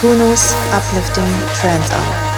Kuno's uplifting trance hour.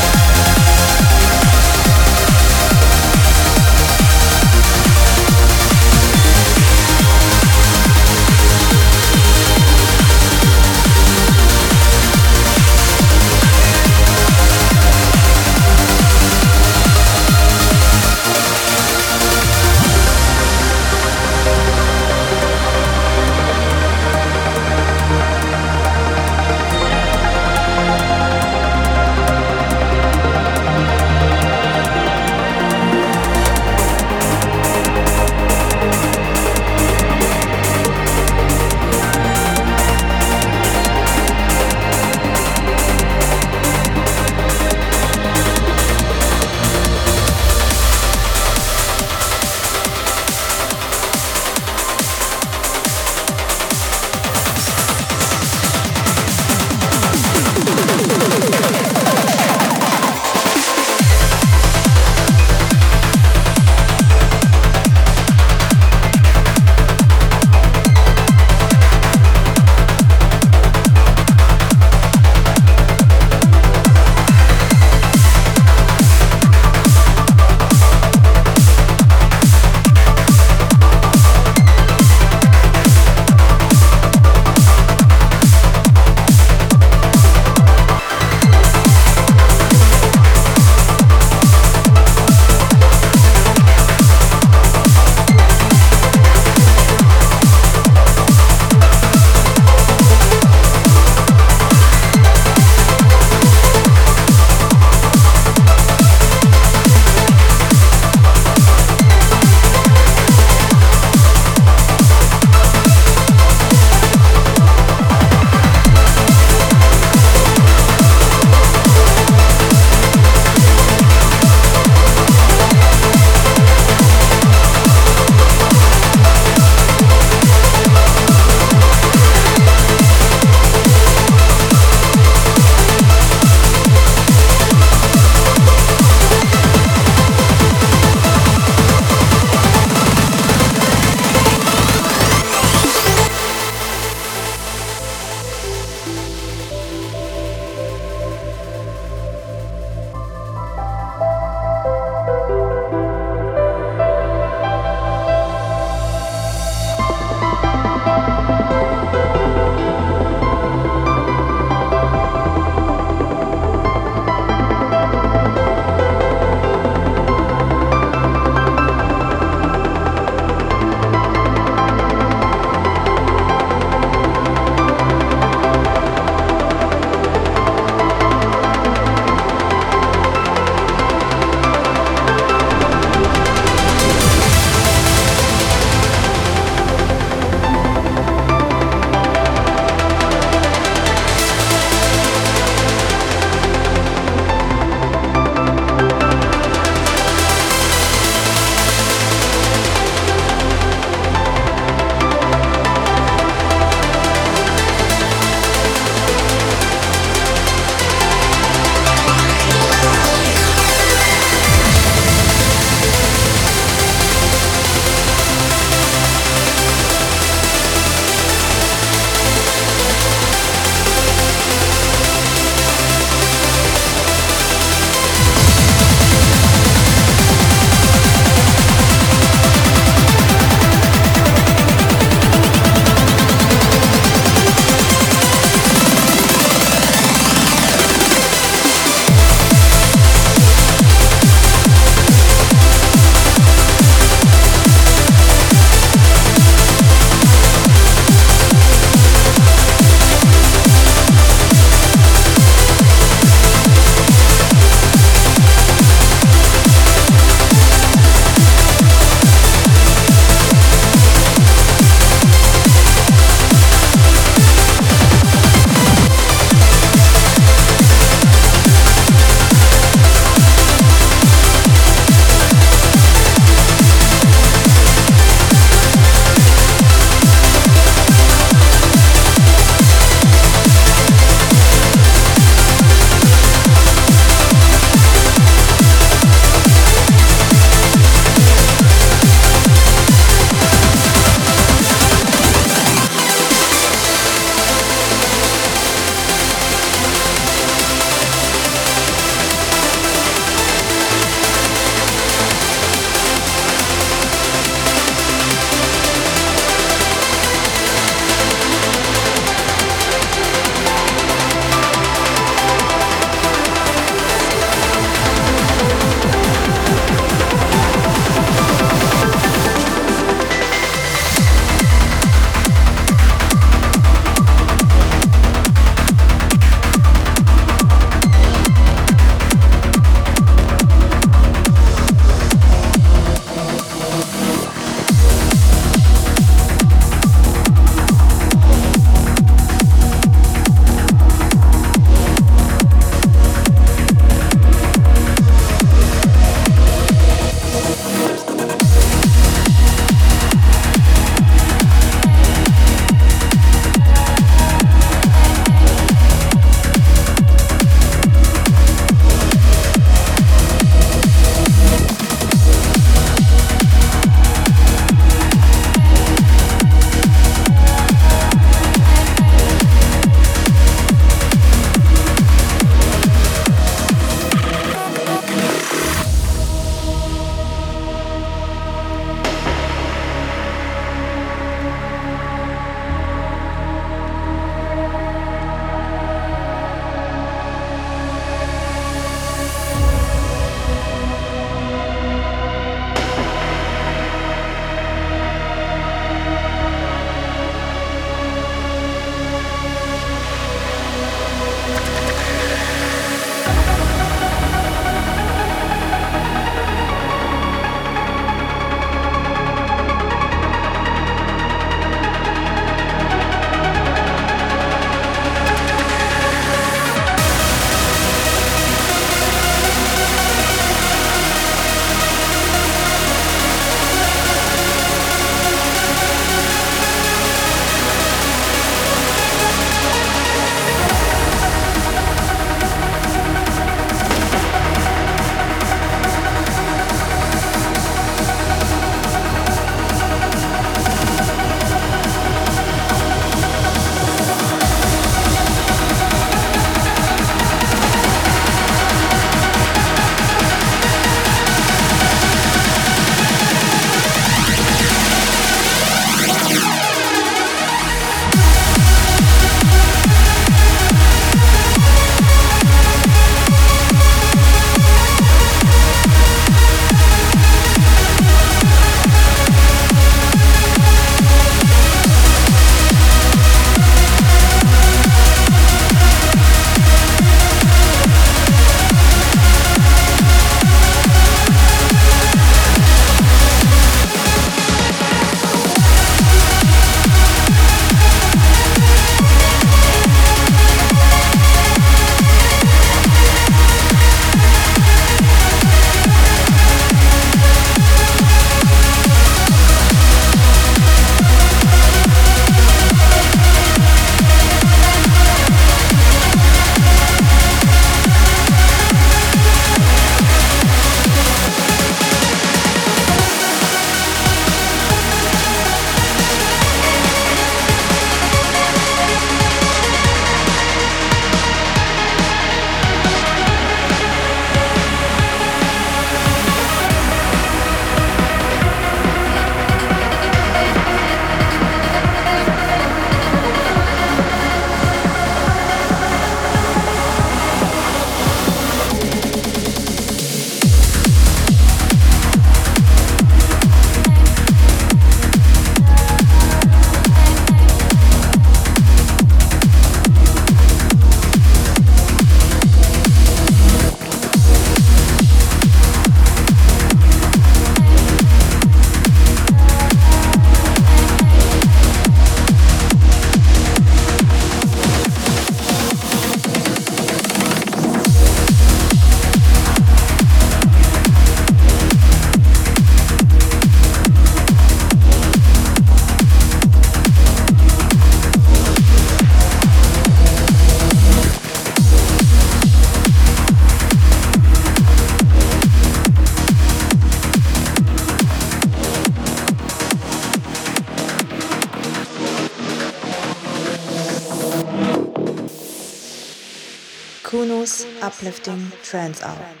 Trance Hour.